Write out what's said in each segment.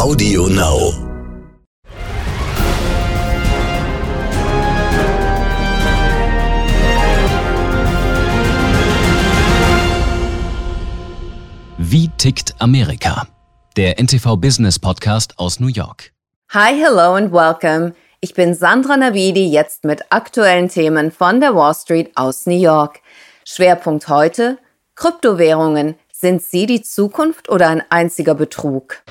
Audio Now. Wie tickt Amerika? Der NTV Business Podcast aus New York. Hi, hello and welcome. Ich bin Sandra Navidi, jetzt mit aktuellen Themen von der Wall Street aus New York. Schwerpunkt heute: Kryptowährungen. Sind sie die Zukunft oder ein einziger Betrug?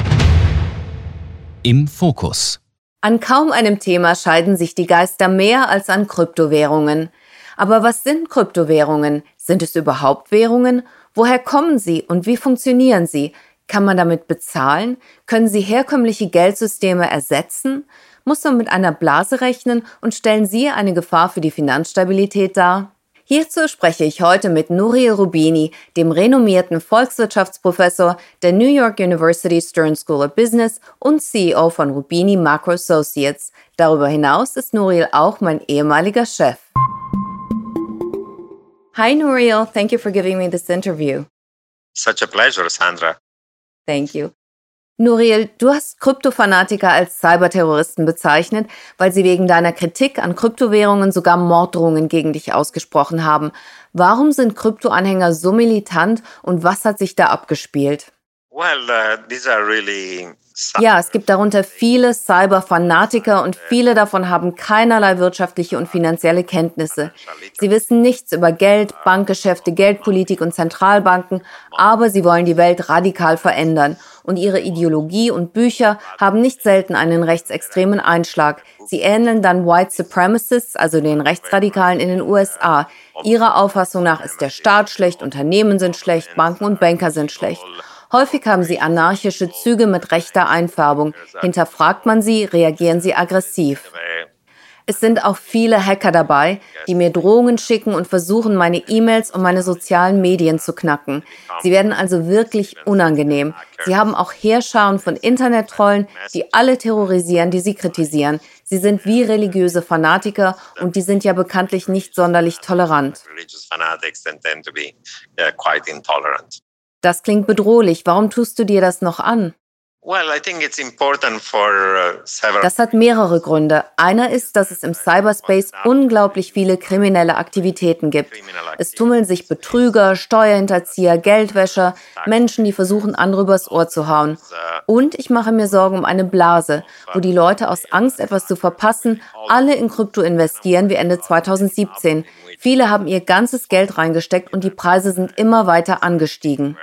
Im Fokus. An kaum einem Thema scheiden sich die Geister mehr als an Kryptowährungen. Aber was sind Kryptowährungen? Sind es überhaupt Währungen? Woher kommen sie und wie funktionieren sie? Kann man damit bezahlen? Können sie herkömmliche Geldsysteme ersetzen? Muss man mit einer Blase rechnen und stellen sie eine Gefahr für die Finanzstabilität dar? Hierzu spreche ich heute mit Nuriel Rubini, dem renommierten Volkswirtschaftsprofessor der New York University Stern School of Business und CEO von Rubini Macro Associates. Darüber hinaus ist Nuriel auch mein ehemaliger Chef. Hi Nuriel, thank you for giving me this interview. Such a pleasure, Sandra. Thank you. Nuriel, du hast Kryptofanatiker als Cyberterroristen bezeichnet, weil sie wegen deiner Kritik an Kryptowährungen sogar Morddrohungen gegen dich ausgesprochen haben. Warum sind Kryptoanhänger so militant und was hat sich da abgespielt? Well, uh, these are really ja, es gibt darunter viele Cyberfanatiker und viele davon haben keinerlei wirtschaftliche und finanzielle Kenntnisse. Sie wissen nichts über Geld, Bankgeschäfte, Geldpolitik und Zentralbanken, aber sie wollen die Welt radikal verändern. Und ihre Ideologie und Bücher haben nicht selten einen rechtsextremen Einschlag. Sie ähneln dann White Supremacists, also den Rechtsradikalen in den USA. Ihrer Auffassung nach ist der Staat schlecht, Unternehmen sind schlecht, Banken und Banker sind schlecht. Häufig haben sie anarchische Züge mit rechter Einfärbung. Hinterfragt man sie, reagieren sie aggressiv. Es sind auch viele Hacker dabei, die mir Drohungen schicken und versuchen, meine E-Mails und meine sozialen Medien zu knacken. Sie werden also wirklich unangenehm. Sie haben auch Heerscharen von Internet-Trollen, die alle terrorisieren, die sie kritisieren. Sie sind wie religiöse Fanatiker und die sind ja bekanntlich nicht sonderlich tolerant. Das klingt bedrohlich. Warum tust du dir das noch an? Uh, das hat mehrere Gründe. Einer ist, dass es im Cyberspace unglaublich viele kriminelle Aktivitäten gibt. Es tummeln sich Betrüger, Steuerhinterzieher, Geldwäscher, Menschen, die versuchen, andere übers Ohr zu hauen. Und ich mache mir Sorgen um eine Blase, wo die Leute aus Angst, etwas zu verpassen, alle in Krypto investieren wie Ende 2017. Viele haben ihr ganzes Geld reingesteckt und die Preise sind immer weiter angestiegen.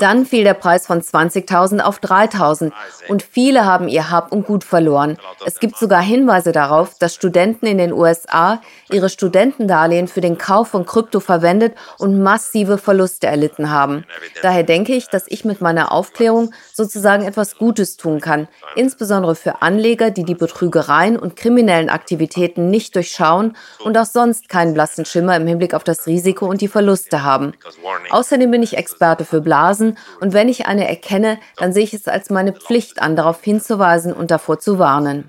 Dann fiel der Preis von 20.000 auf 3.000 und viele haben ihr Hab und Gut verloren. Es gibt sogar Hinweise darauf, dass Studenten in den USA ihre Studentendarlehen für den Kauf von Krypto verwendet und massive Verluste erlitten haben. Daher denke ich, dass ich mit meiner Aufklärung sozusagen etwas Gutes tun kann, insbesondere für Anleger, die die Betrügereien und kriminellen Aktivitäten nicht durchschauen und auch sonst keinen blassen Schimmer im Hinblick auf das Risiko und die Verluste haben. Außerdem bin ich Experte für Blasen Phasen und wenn ich eine erkenne, dann sehe ich es als meine Pflicht an, darauf hinzuweisen und davor zu warnen.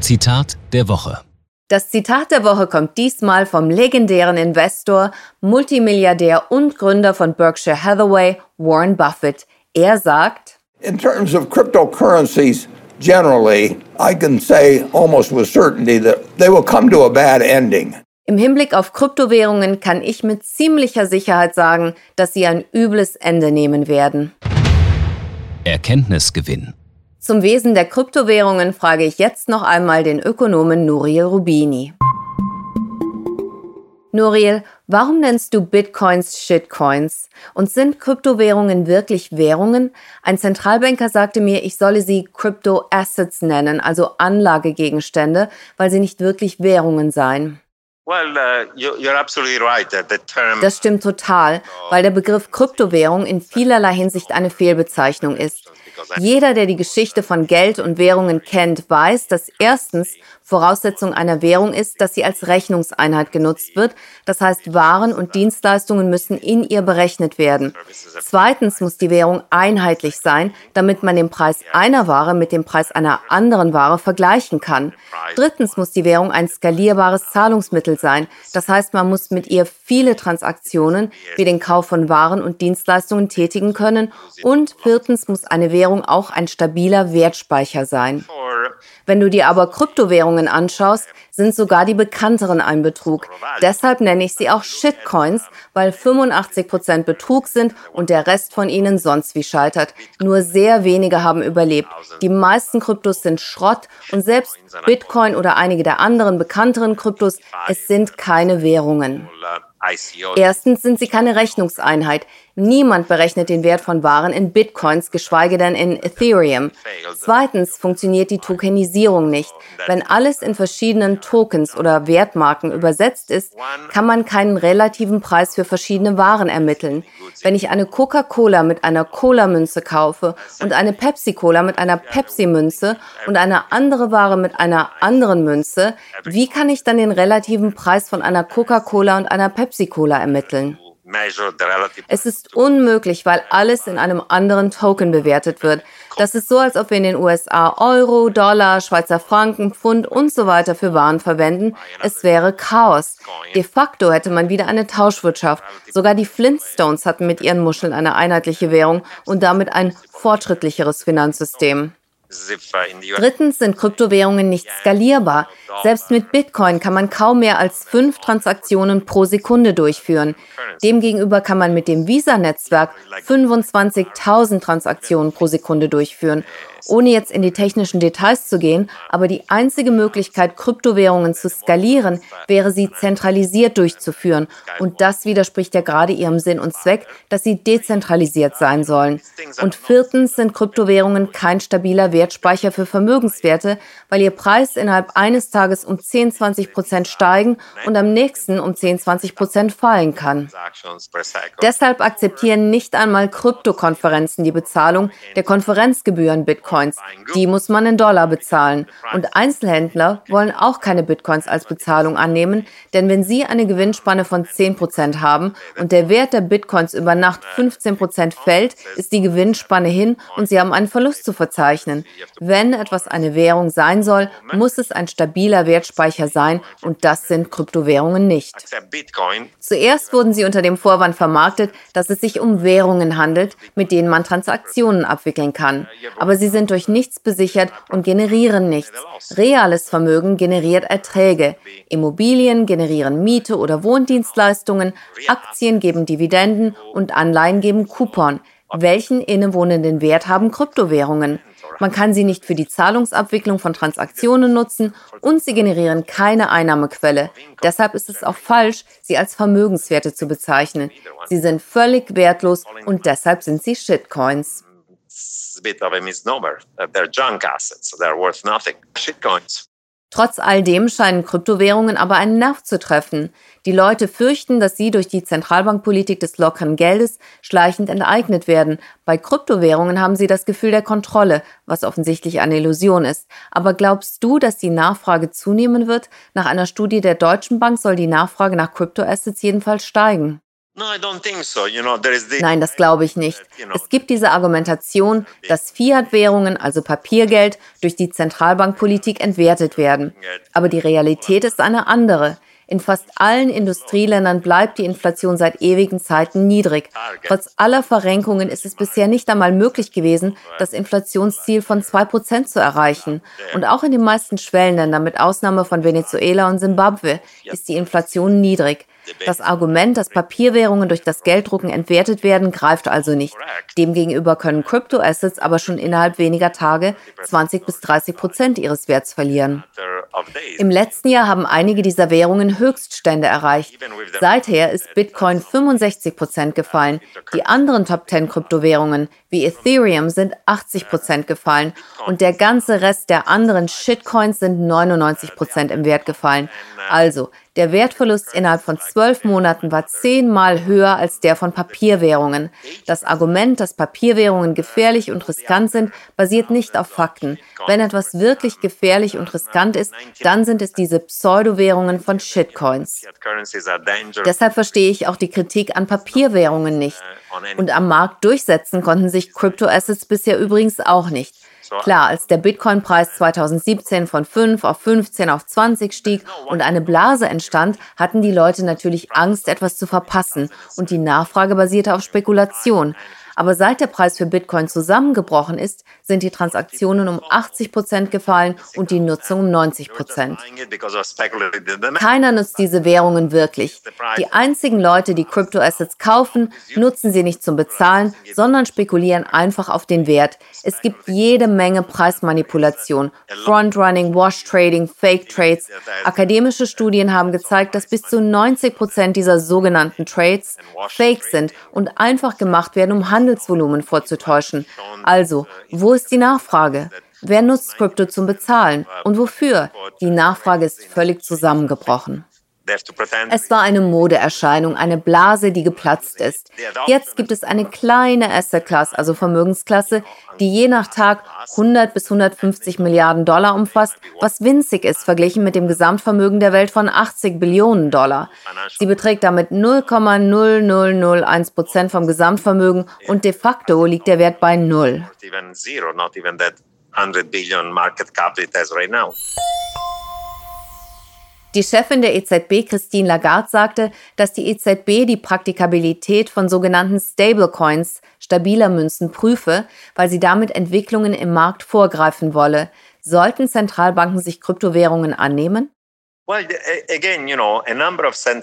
Zitat der Woche. Das Zitat der Woche kommt diesmal vom legendären Investor, Multimilliardär und Gründer von Berkshire Hathaway, Warren Buffett. Er sagt, In terms of cryptocurrencies generally, I can say almost with certainty that they will come to a bad ending. Im Hinblick auf Kryptowährungen kann ich mit ziemlicher Sicherheit sagen, dass sie ein übles Ende nehmen werden. Erkenntnisgewinn. Zum Wesen der Kryptowährungen frage ich jetzt noch einmal den Ökonomen Nuriel Rubini. Nuriel, warum nennst du Bitcoins Shitcoins? Und sind Kryptowährungen wirklich Währungen? Ein Zentralbanker sagte mir, ich solle sie Crypto Assets nennen, also Anlagegegenstände, weil sie nicht wirklich Währungen seien. Uh, das stimmt total, weil der Begriff Kryptowährung in vielerlei Hinsicht eine Fehlbezeichnung ist. Jeder, der die Geschichte von Geld und Währungen kennt, weiß, dass erstens Voraussetzung einer Währung ist, dass sie als Rechnungseinheit genutzt wird. Das heißt, Waren und Dienstleistungen müssen in ihr berechnet werden. Zweitens muss die Währung einheitlich sein, damit man den Preis einer Ware mit dem Preis einer anderen Ware vergleichen kann. Drittens muss die Währung ein skalierbares Zahlungsmittel sein. Das heißt, man muss mit ihr viele Transaktionen wie den Kauf von Waren und Dienstleistungen tätigen können. Und viertens muss eine Währung auch ein stabiler Wertspeicher sein. Wenn du dir aber Kryptowährungen anschaust, sind sogar die bekannteren ein Betrug. Deshalb nenne ich sie auch Shitcoins, weil 85 Prozent Betrug sind und der Rest von ihnen sonst wie scheitert. Nur sehr wenige haben überlebt. Die meisten Kryptos sind Schrott und selbst Bitcoin oder einige der anderen bekannteren Kryptos, es sind keine Währungen. Erstens sind sie keine Rechnungseinheit. Niemand berechnet den Wert von Waren in Bitcoins, geschweige denn in Ethereum. Zweitens funktioniert die Tokenisierung nicht. Wenn alles in verschiedenen Tokens oder Wertmarken übersetzt ist, kann man keinen relativen Preis für verschiedene Waren ermitteln. Wenn ich eine Coca-Cola mit einer Cola-Münze kaufe und eine Pepsi-Cola mit einer Pepsi-Münze und eine andere Ware mit einer anderen Münze, wie kann ich dann den relativen Preis von einer Coca-Cola und einer Pepsi-Cola ermitteln? Es ist unmöglich, weil alles in einem anderen Token bewertet wird. Das ist so, als ob wir in den USA Euro, Dollar, Schweizer Franken, Pfund und so weiter für Waren verwenden. Es wäre Chaos. De facto hätte man wieder eine Tauschwirtschaft. Sogar die Flintstones hatten mit ihren Muscheln eine einheitliche Währung und damit ein fortschrittlicheres Finanzsystem. Drittens sind Kryptowährungen nicht skalierbar. Selbst mit Bitcoin kann man kaum mehr als fünf Transaktionen pro Sekunde durchführen. Demgegenüber kann man mit dem Visa-Netzwerk 25.000 Transaktionen pro Sekunde durchführen. Ohne jetzt in die technischen Details zu gehen, aber die einzige Möglichkeit, Kryptowährungen zu skalieren, wäre sie zentralisiert durchzuführen. Und das widerspricht ja gerade ihrem Sinn und Zweck, dass sie dezentralisiert sein sollen. Und viertens sind Kryptowährungen kein stabiler Wertspeicher für Vermögenswerte, weil ihr Preis innerhalb eines Tages um 10, 20 Prozent steigen und am nächsten um 10, 20 Prozent fallen kann. Deshalb akzeptieren nicht einmal Kryptokonferenzen die Bezahlung der Konferenzgebühren Bitcoin. Bitcoins. Die muss man in Dollar bezahlen. Und Einzelhändler wollen auch keine Bitcoins als Bezahlung annehmen, denn wenn sie eine Gewinnspanne von 10% haben und der Wert der Bitcoins über Nacht 15% fällt, ist die Gewinnspanne hin und sie haben einen Verlust zu verzeichnen. Wenn etwas eine Währung sein soll, muss es ein stabiler Wertspeicher sein und das sind Kryptowährungen nicht. Zuerst wurden sie unter dem Vorwand vermarktet, dass es sich um Währungen handelt, mit denen man Transaktionen abwickeln kann. Aber sie sind durch nichts besichert und generieren nichts. Reales Vermögen generiert Erträge. Immobilien generieren Miete oder Wohndienstleistungen, Aktien geben Dividenden und Anleihen geben Coupon. Welchen innewohnenden Wert haben Kryptowährungen? Man kann sie nicht für die Zahlungsabwicklung von Transaktionen nutzen und sie generieren keine Einnahmequelle. Deshalb ist es auch falsch, sie als Vermögenswerte zu bezeichnen. Sie sind völlig wertlos und deshalb sind sie Shitcoins bit of a misnomer. They're junk assets, they're worth nothing. Shitcoins. Trotz all dem scheinen Kryptowährungen aber einen Nerv zu treffen. Die Leute fürchten, dass sie durch die Zentralbankpolitik des lockeren Geldes schleichend enteignet werden. Bei Kryptowährungen haben sie das Gefühl der Kontrolle, was offensichtlich eine Illusion ist. Aber glaubst du, dass die Nachfrage zunehmen wird? Nach einer Studie der Deutschen Bank soll die Nachfrage nach Kryptoassets jedenfalls steigen. Nein, das glaube ich nicht. Es gibt diese Argumentation, dass Fiat-Währungen, also Papiergeld, durch die Zentralbankpolitik entwertet werden. Aber die Realität ist eine andere. In fast allen Industrieländern bleibt die Inflation seit ewigen Zeiten niedrig. Trotz aller Verrenkungen ist es bisher nicht einmal möglich gewesen, das Inflationsziel von 2% zu erreichen. Und auch in den meisten Schwellenländern, mit Ausnahme von Venezuela und Simbabwe, ist die Inflation niedrig. Das Argument, dass Papierwährungen durch das Gelddrucken entwertet werden, greift also nicht. Demgegenüber können Crypto-Assets aber schon innerhalb weniger Tage 20 bis 30 Prozent ihres Werts verlieren. Im letzten Jahr haben einige dieser Währungen Höchststände erreicht. Seither ist Bitcoin 65 Prozent gefallen. Die anderen Top 10 Kryptowährungen wie Ethereum sind 80 Prozent gefallen und der ganze Rest der anderen Shitcoins sind 99 Prozent im Wert gefallen. Also, Der Wertverlust innerhalb von zwölf Monaten war zehnmal höher als der von Papierwährungen. Das Argument, dass Papierwährungen gefährlich und riskant sind, basiert nicht auf Fakten. Wenn etwas wirklich gefährlich und riskant ist, dann sind es diese Pseudowährungen von Shitcoins. Deshalb verstehe ich auch die Kritik an Papierwährungen nicht. Und am Markt durchsetzen konnten sich Crypto-Assets bisher übrigens auch nicht. Klar, als der Bitcoin-Preis 2017 von 5 auf 15 auf 20 stieg und eine Blase entstand, hatten die Leute natürlich Angst, etwas zu verpassen und die Nachfrage basierte auf Spekulation. Aber seit der Preis für Bitcoin zusammengebrochen ist, sind die Transaktionen um 80 Prozent gefallen und die Nutzung um 90 Prozent. Keiner nutzt diese Währungen wirklich. Die einzigen Leute, die Crypto-Assets kaufen, nutzen sie nicht zum Bezahlen, sondern spekulieren einfach auf den Wert. Es gibt jede Menge Preismanipulation, Frontrunning, Wash-Trading, Fake-Trades. Akademische Studien haben gezeigt, dass bis zu 90 Prozent dieser sogenannten Trades fake sind und einfach gemacht werden, um Handel Handelsvolumen vorzutäuschen. Also, wo ist die Nachfrage? Wer nutzt Krypto zum Bezahlen und wofür? Die Nachfrage ist völlig zusammengebrochen. Es war eine Modeerscheinung, eine Blase, die geplatzt ist. Jetzt gibt es eine kleine Asset Class, also Vermögensklasse, die je nach Tag 100 bis 150 Milliarden Dollar umfasst, was winzig ist verglichen mit dem Gesamtvermögen der Welt von 80 Billionen Dollar. Sie beträgt damit 0,0001 Prozent vom Gesamtvermögen und de facto liegt der Wert bei null. Die Chefin der EZB, Christine Lagarde, sagte, dass die EZB die Praktikabilität von sogenannten Stablecoins, stabiler Münzen, prüfe, weil sie damit Entwicklungen im Markt vorgreifen wolle. Sollten Zentralbanken sich Kryptowährungen annehmen?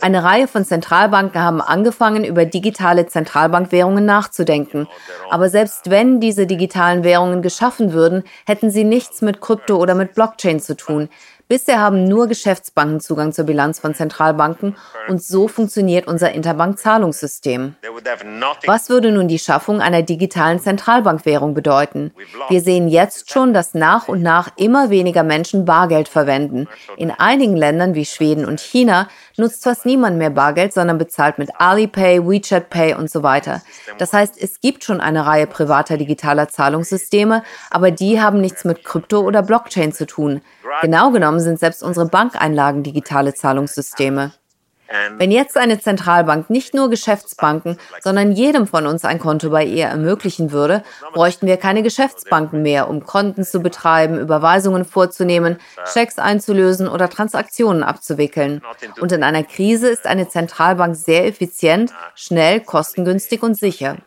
Eine Reihe von Zentralbanken haben angefangen, über digitale Zentralbankwährungen nachzudenken. Aber selbst wenn diese digitalen Währungen geschaffen würden, hätten sie nichts mit Krypto oder mit Blockchain zu tun. Bisher haben nur Geschäftsbanken Zugang zur Bilanz von Zentralbanken und so funktioniert unser Interbank-Zahlungssystem. Was würde nun die Schaffung einer digitalen Zentralbankwährung bedeuten? Wir sehen jetzt schon, dass nach und nach immer weniger Menschen Bargeld verwenden. In einigen Ländern wie Schweden und China nutzt fast niemand mehr Bargeld, sondern bezahlt mit Alipay, WeChat Pay und so weiter. Das heißt, es gibt schon eine Reihe privater digitaler Zahlungssysteme, aber die haben nichts mit Krypto oder Blockchain zu tun. Genau genommen sind selbst unsere Bankeinlagen digitale Zahlungssysteme. Wenn jetzt eine Zentralbank nicht nur Geschäftsbanken, sondern jedem von uns ein Konto bei ihr ermöglichen würde, bräuchten wir keine Geschäftsbanken mehr, um Konten zu betreiben, Überweisungen vorzunehmen, Schecks einzulösen oder Transaktionen abzuwickeln. Und in einer Krise ist eine Zentralbank sehr effizient, schnell, kostengünstig und sicher.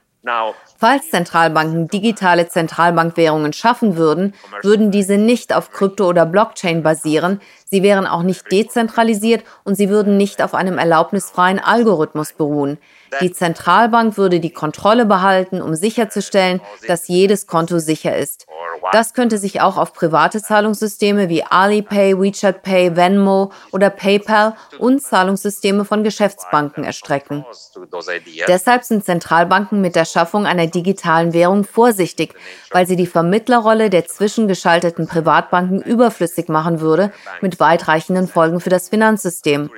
Falls Zentralbanken digitale Zentralbankwährungen schaffen würden, würden diese nicht auf Krypto oder Blockchain basieren, sie wären auch nicht dezentralisiert und sie würden nicht auf einem erlaubnisfreien Algorithmus beruhen. Die Zentralbank würde die Kontrolle behalten, um sicherzustellen, dass jedes Konto sicher ist. Das könnte sich auch auf private Zahlungssysteme wie Alipay, WeChat Pay, Venmo oder PayPal und Zahlungssysteme von Geschäftsbanken erstrecken. Deshalb sind Zentralbanken mit der Schaffung einer digitalen Währung vorsichtig, weil sie die Vermittlerrolle der zwischengeschalteten Privatbanken überflüssig machen würde, mit weitreichenden Folgen für das Finanzsystem.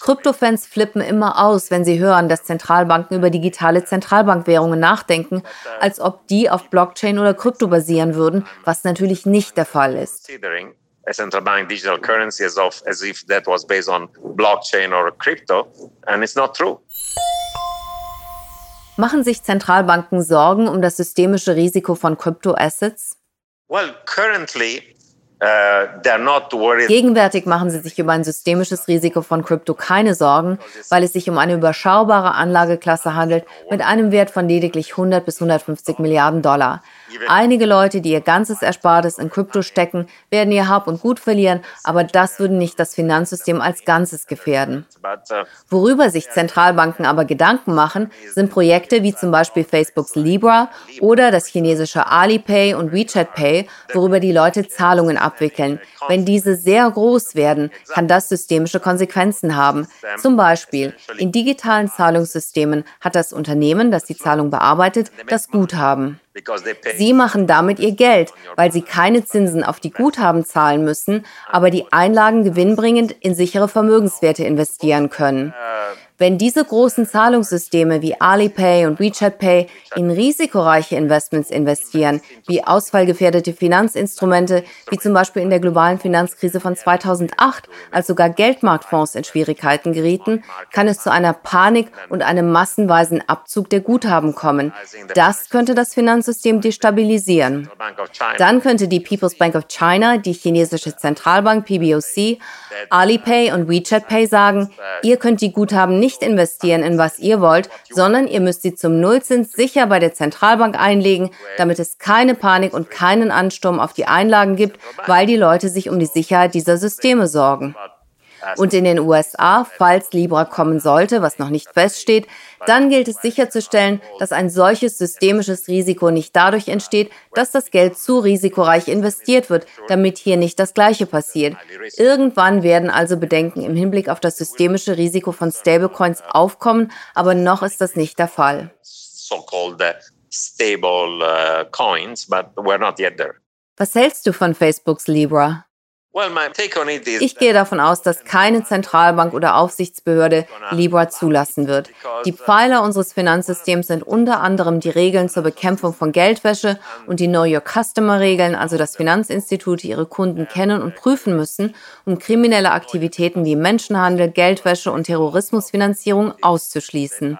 Kryptofans flippen immer aus, wenn sie hören, dass Zentralbanken über digitale Zentralbankwährungen nachdenken, als ob die auf Blockchain oder Krypto basieren würden, was natürlich nicht der Fall ist. a central bank digital currency as, of, as if that was based on blockchain or crypto, and it's not true. Machen sich Zentralbanken Sorgen um das systemische Risiko von Crypto-Assets? Well, currently Gegenwärtig machen sie sich über ein systemisches Risiko von Krypto keine Sorgen, weil es sich um eine überschaubare Anlageklasse handelt mit einem Wert von lediglich 100 bis 150 Milliarden Dollar. Einige Leute, die ihr ganzes Erspartes in Krypto stecken, werden ihr Hab und Gut verlieren, aber das würde nicht das Finanzsystem als Ganzes gefährden. Worüber sich Zentralbanken aber Gedanken machen, sind Projekte wie zum Beispiel Facebooks Libra oder das chinesische Alipay und WeChat Pay, worüber die Leute Zahlungen ab abwickeln. Wenn diese sehr groß werden, kann das systemische Konsequenzen haben. Zum Beispiel, in digitalen Zahlungssystemen hat das Unternehmen, das die Zahlung bearbeitet, das Guthaben. Sie machen damit ihr Geld, weil sie keine Zinsen auf die Guthaben zahlen müssen, aber die Einlagen gewinnbringend in sichere Vermögenswerte investieren können. Wenn diese großen Zahlungssysteme wie Alipay und WeChat Pay in risikoreiche Investments investieren, wie ausfallgefährdete Finanzinstrumente, wie zum Beispiel in der globalen Finanzkrise von 2008, als sogar Geldmarktfonds in Schwierigkeiten gerieten, kann es zu einer Panik und einem massenweisen Abzug der Guthaben kommen. Das könnte das Finanzsystem destabilisieren. Dann könnte die People's Bank of China, die chinesische Zentralbank PBOC, Alipay und WeChat Pay sagen, ihr könnt die Guthaben nicht nicht investieren in was ihr wollt, sondern ihr müsst sie zum Nullzins sicher bei der Zentralbank einlegen, damit es keine Panik und keinen Ansturm auf die Einlagen gibt, weil die Leute sich um die Sicherheit dieser Systeme sorgen. Und in den USA, falls Libra kommen sollte, was noch nicht feststeht, dann gilt es sicherzustellen, dass ein solches systemisches Risiko nicht dadurch entsteht, dass das Geld zu risikoreich investiert wird, damit hier nicht das Gleiche passiert. Irgendwann werden also Bedenken im Hinblick auf das systemische Risiko von Stablecoins aufkommen, aber noch ist das nicht der Fall. Was hältst du von Facebooks Libra? Ich gehe davon aus, dass keine Zentralbank oder Aufsichtsbehörde Libra zulassen wird. Die Pfeiler unseres Finanzsystems sind unter anderem die Regeln zur Bekämpfung von Geldwäsche und die Know Your Customer Regeln, also dass Finanzinstitute ihre Kunden kennen und prüfen müssen, um kriminelle Aktivitäten wie Menschenhandel, Geldwäsche und Terrorismusfinanzierung auszuschließen.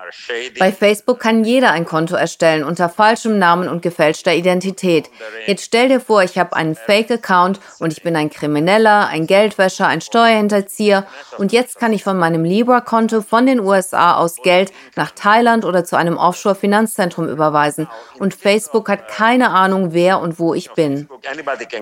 Bei Facebook kann jeder ein Konto erstellen unter falschem Namen und gefälschter Identität. Jetzt stell dir vor, ich habe einen Fake-Account und ich bin ein Krimineller Krimineller, ein Geldwäscher, ein Steuerhinterzieher und jetzt kann ich von meinem Libra-Konto von den USA aus Geld nach Thailand oder zu einem Offshore-Finanzzentrum überweisen und Facebook hat keine Ahnung, wer und wo ich bin.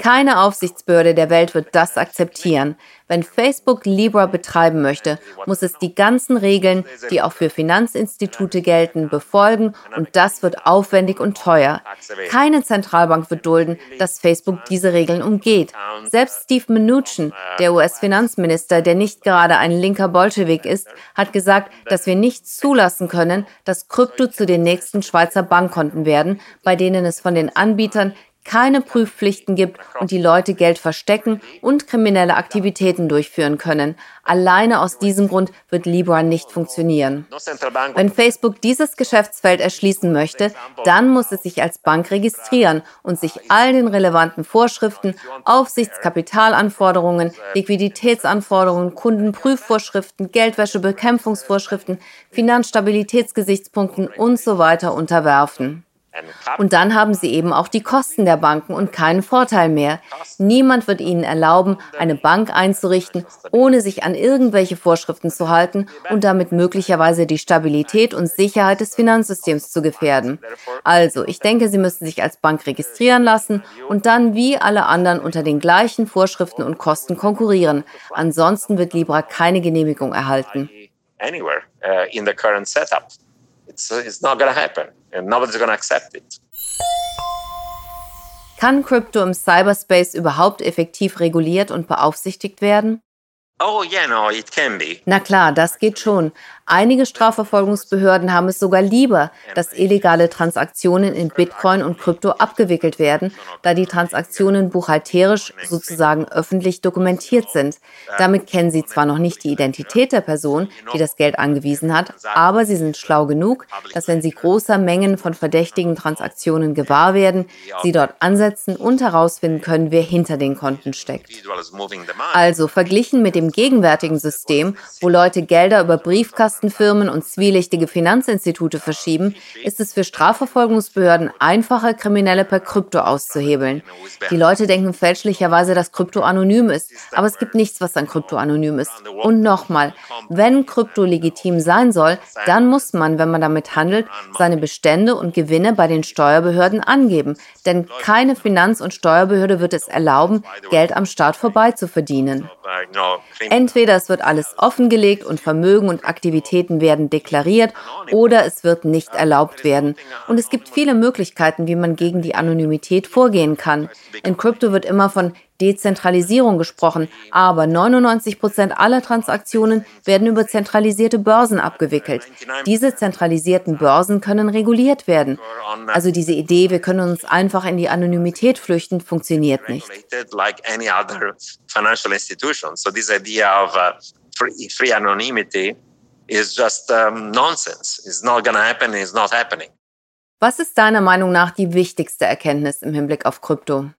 Keine Aufsichtsbehörde der Welt wird das akzeptieren. Wenn Facebook Libra betreiben möchte, muss es die ganzen Regeln, die auch für Finanzinstitute gelten, befolgen und das wird aufwendig und teuer. Keine Zentralbank wird dulden, dass Facebook diese Regeln umgeht. Selbst Steve Mnuchin, der US-Finanzminister, der nicht gerade ein linker Bolschewik ist, hat gesagt, dass wir nicht zulassen können, dass Krypto zu den nächsten Schweizer Bankkonten werden, bei denen es von den Anbietern keine Prüfpflichten gibt und die Leute Geld verstecken und kriminelle Aktivitäten durchführen können. Alleine aus diesem Grund wird Libra nicht funktionieren. Wenn Facebook dieses Geschäftsfeld erschließen möchte, dann muss es sich als Bank registrieren und sich all den relevanten Vorschriften, Aufsichtskapitalanforderungen, Liquiditätsanforderungen, Kundenprüfvorschriften, Geldwäschebekämpfungsvorschriften, Finanzstabilitätsgesichtspunkten und so unterwerfen. Und dann haben sie eben auch die Kosten der Banken und keinen Vorteil mehr. Niemand wird ihnen erlauben, eine Bank einzurichten, ohne sich an irgendwelche Vorschriften zu halten und damit möglicherweise die Stabilität und Sicherheit des Finanzsystems zu gefährden. Also, ich denke, sie müssen sich als Bank registrieren lassen und dann wie alle anderen unter den gleichen Vorschriften und Kosten konkurrieren. Ansonsten wird Libra keine Genehmigung erhalten. Anywhere uh, in the current setup. It's, uh, it's not gonna happen and nobody's gonna accept it. Kann Krypto im Cyberspace überhaupt effektiv reguliert und beaufsichtigt werden? Oh, yeah, no, it can be. Na klar, das geht schon. Einige Strafverfolgungsbehörden haben es sogar lieber, dass illegale Transaktionen in Bitcoin und Krypto abgewickelt werden, da die Transaktionen buchhalterisch sozusagen öffentlich dokumentiert sind. Damit kennen sie zwar noch nicht die Identität der Person, die das Geld angewiesen hat, aber sie sind schlau genug, dass wenn sie großer Mengen von verdächtigen Transaktionen gewahr werden, sie dort ansetzen und herausfinden können, wer hinter den Konten steckt. Also verglichen mit dem gegenwärtigen System, wo Leute Gelder über Briefkasten Firmen und zwielichtige Finanzinstitute verschieben, ist es für Strafverfolgungsbehörden einfacher, Kriminelle per Krypto auszuhebeln. Die Leute denken fälschlicherweise, dass Krypto anonym ist, aber es gibt nichts, was an Krypto anonym ist. Und nochmal, wenn Krypto legitim sein soll, dann muss man, wenn man damit handelt, seine Bestände und Gewinne bei den Steuerbehörden angeben. Denn keine Finanz- und Steuerbehörde wird es erlauben, Geld am Staat vorbei zu verdienen. Entweder es wird alles offengelegt und Vermögen und Aktivitäten Anonymitäten werden deklariert oder es wird nicht erlaubt werden. Und es gibt viele Möglichkeiten, wie man gegen die Anonymität vorgehen kann. In Krypto wird immer von Dezentralisierung gesprochen, aber 99 Prozent aller Transaktionen werden über zentralisierte Börsen abgewickelt. Diese zentralisierten Börsen können reguliert werden. Also diese Idee, wir können uns einfach in die Anonymität flüchten, funktioniert nicht. Free anonymity is just um, nonsense. It's not gonna happen. It's not happening. Was ist deiner Meinung nach die wichtigste Erkenntnis im Hinblick auf Krypto?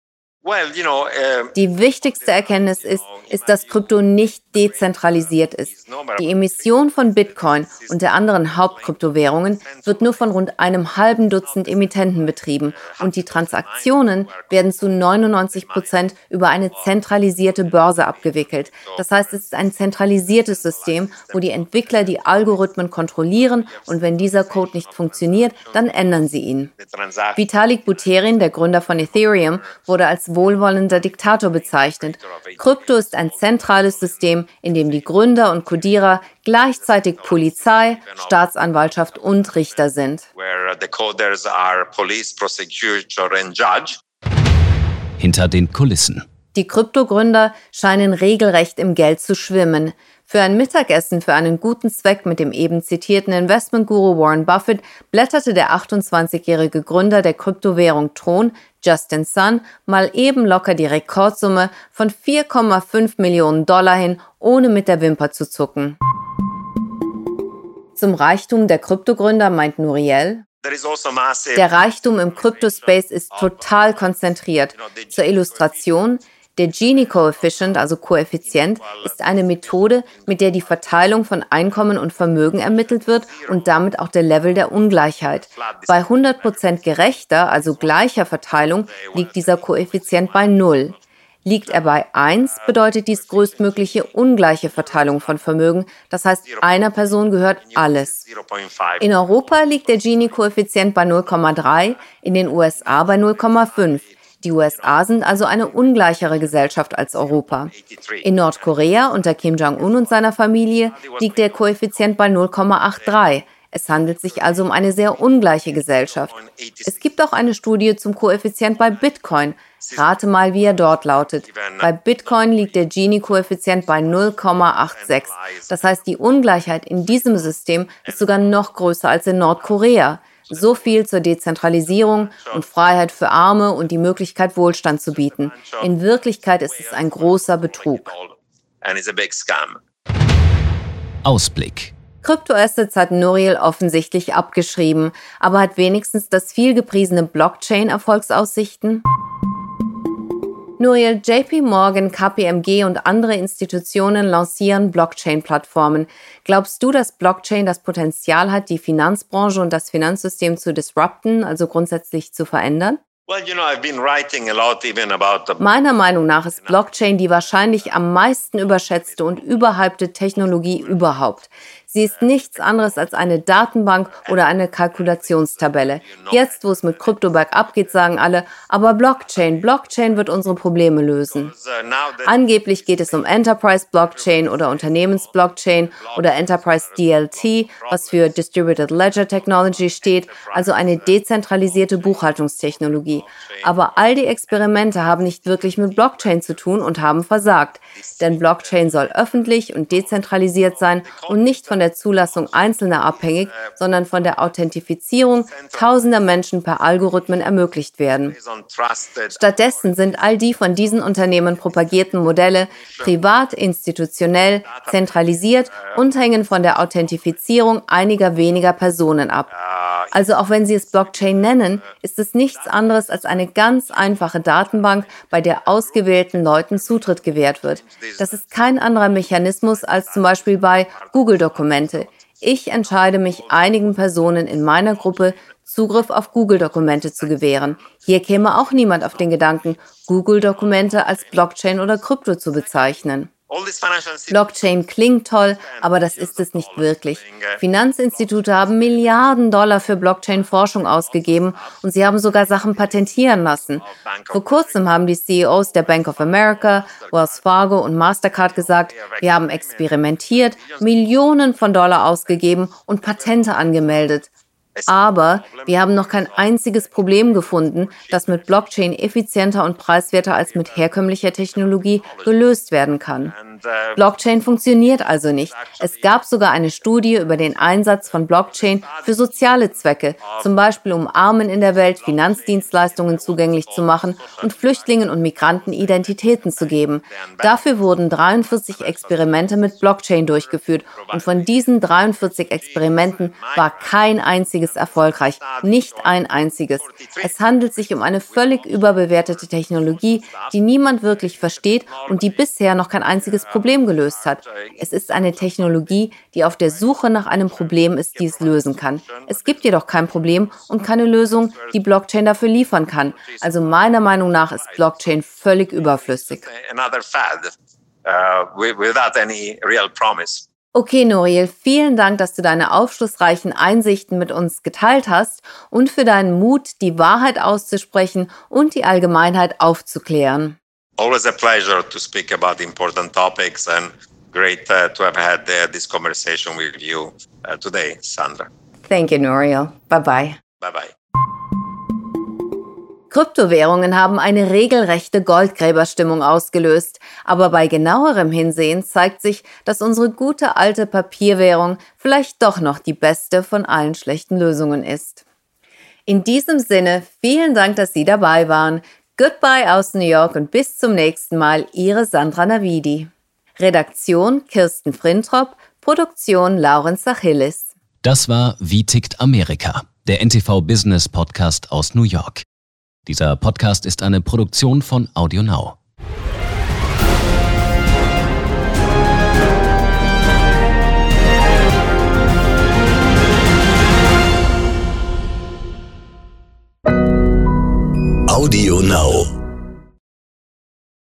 Die wichtigste Erkenntnis ist, ist, dass Krypto nicht dezentralisiert ist. Die Emission von Bitcoin und der anderen Hauptkryptowährungen wird nur von rund einem halben Dutzend Emittenten betrieben und die Transaktionen werden zu 99 Prozent über eine zentralisierte Börse abgewickelt. Das heißt, es ist ein zentralisiertes System, wo die Entwickler die Algorithmen kontrollieren und wenn dieser Code nicht funktioniert, dann ändern sie ihn. Vitalik Buterin, der Gründer von Ethereum, wurde als wohlwollender Diktator bezeichnet. Krypto ist ein zentrales System, in dem die Gründer und Codierer gleichzeitig Polizei, Staatsanwaltschaft und Richter sind. Hinter den Kulissen. Die Kryptogründer scheinen regelrecht im Geld zu schwimmen. Für ein Mittagessen für einen guten Zweck mit dem eben zitierten Investmentguru Warren Buffett blätterte der 28-jährige Gründer der Kryptowährung Tron, Justin Sun, mal eben locker die Rekordsumme von 4,5 Millionen Dollar hin, ohne mit der Wimper zu zucken. Zum Reichtum der Kryptogründer meint Nuriel, also der Reichtum im Kryptospace ist total konzentriert. Zur Illustration, der Gini-Coefficient, also Koeffizient, ist eine Methode, mit der die Verteilung von Einkommen und Vermögen ermittelt wird und damit auch der Level der Ungleichheit. Bei 100% gerechter, also gleicher Verteilung, liegt dieser Koeffizient bei 0. Liegt er bei 1, bedeutet dies größtmögliche ungleiche Verteilung von Vermögen. Das heißt, einer Person gehört alles. In Europa liegt der Gini-Koeffizient bei 0,3, in den USA bei 0,5. Die USA sind also eine ungleichere Gesellschaft als Europa. In Nordkorea unter Kim Jong-un und seiner Familie liegt der Koeffizient bei 0,83. Es handelt sich also um eine sehr ungleiche Gesellschaft. Es gibt auch eine Studie zum Koeffizient bei Bitcoin. Rate mal, wie er dort lautet. Bei Bitcoin liegt der Gini-Koeffizient bei 0,86. Das heißt, die Ungleichheit in diesem System ist sogar noch größer als in Nordkorea. So viel zur Dezentralisierung und Freiheit für Arme und die Möglichkeit, Wohlstand zu bieten. In Wirklichkeit ist es ein großer Betrug. Ausblick. Kryptoassets hat Nuriel offensichtlich abgeschrieben, aber hat wenigstens das vielgepriesene Blockchain Erfolgsaussichten? Nuriel, JP Morgan, KPMG und andere Institutionen lancieren Blockchain-Plattformen. Glaubst du, dass Blockchain das Potenzial hat, die Finanzbranche und das Finanzsystem zu disrupten, also grundsätzlich zu verändern? Meiner Meinung nach ist Blockchain die wahrscheinlich am meisten überschätzte und überhypte Technologie überhaupt. Sie ist nichts anderes als eine Datenbank oder eine Kalkulationstabelle. Jetzt, wo es mit Krypto bergab geht, sagen alle, aber Blockchain, Blockchain wird unsere Probleme lösen. Angeblich geht es um Enterprise Blockchain oder Unternehmens Blockchain oder Enterprise DLT, was für Distributed Ledger Technology steht, also eine dezentralisierte Buchhaltungstechnologie. Aber all die Experimente haben nicht wirklich mit Blockchain zu tun und haben versagt. Denn Blockchain soll öffentlich und dezentralisiert sein und nicht von der Zulassung Einzelner abhängig, sondern von der Authentifizierung tausender Menschen per Algorithmen ermöglicht werden. Stattdessen sind all die von diesen Unternehmen propagierten Modelle privat, institutionell, zentralisiert und hängen von der Authentifizierung einiger weniger Personen ab. Also auch wenn Sie es Blockchain nennen, ist es nichts anderes als eine ganz einfache Datenbank, bei der ausgewählten Leuten Zutritt gewährt wird. Das ist kein anderer Mechanismus als zum Beispiel bei Google-Dokumenten. Dokumente. Ich entscheide mich, einigen Personen in meiner Gruppe Zugriff auf Google-Dokumente zu gewähren. Hier käme auch niemand auf den Gedanken, Google-Dokumente als Blockchain oder Krypto zu bezeichnen. Blockchain klingt toll, aber das ist es nicht wirklich. Finanzinstitute haben Milliarden Dollar für Blockchain-Forschung ausgegeben und sie haben sogar Sachen patentieren lassen. Vor kurzem haben die CEOs der Bank of America, Wells Fargo und Mastercard gesagt, wir haben experimentiert, Millionen von Dollar ausgegeben und Patente angemeldet. Aber wir haben noch kein einziges Problem gefunden, das mit Blockchain effizienter und preiswerter als mit herkömmlicher Technologie gelöst werden kann. Blockchain funktioniert also nicht. Es gab sogar eine Studie über den Einsatz von Blockchain für soziale Zwecke, zum Beispiel um Armen in der Welt Finanzdienstleistungen zugänglich zu machen und Flüchtlingen und Migranten Identitäten zu geben. Dafür wurden 43 Experimente mit Blockchain durchgeführt und von diesen 43 Experimenten war kein einziges erfolgreich, nicht ein einziges. Es handelt sich um eine völlig überbewertete Technologie, die niemand wirklich versteht und die bisher noch kein einziges Problem gelöst hat. Es ist eine Technologie, die auf der Suche nach einem Problem ist, die es lösen kann. Es gibt jedoch kein Problem und keine Lösung, die Blockchain dafür liefern kann. Also meiner Meinung nach ist Blockchain völlig überflüssig. Okay, Noriel, vielen Dank, dass du deine aufschlussreichen Einsichten mit uns geteilt hast und für deinen Mut, die Wahrheit auszusprechen und die Allgemeinheit aufzuklären. Always a pleasure to speak about important topics and great uh, to have had uh, this conversation with you uh, today, Sandra. Thank you, Noriel. Bye bye. Bye bye. Kryptowährungen haben eine regelrechte Goldgräberstimmung ausgelöst, aber bei genauerem Hinsehen zeigt sich, dass unsere gute alte Papierwährung vielleicht doch noch die beste von allen schlechten Lösungen ist. In diesem Sinne, vielen Dank, dass Sie dabei waren. Goodbye aus New York und bis zum nächsten Mal, Ihre Sandra Navidi. Redaktion Kirsten Frintrop, Produktion Laurenz Achilles. Das war Wie tickt Amerika, der NTV Business Podcast aus New York. Dieser Podcast ist eine Produktion von AudioNow. AudioNow.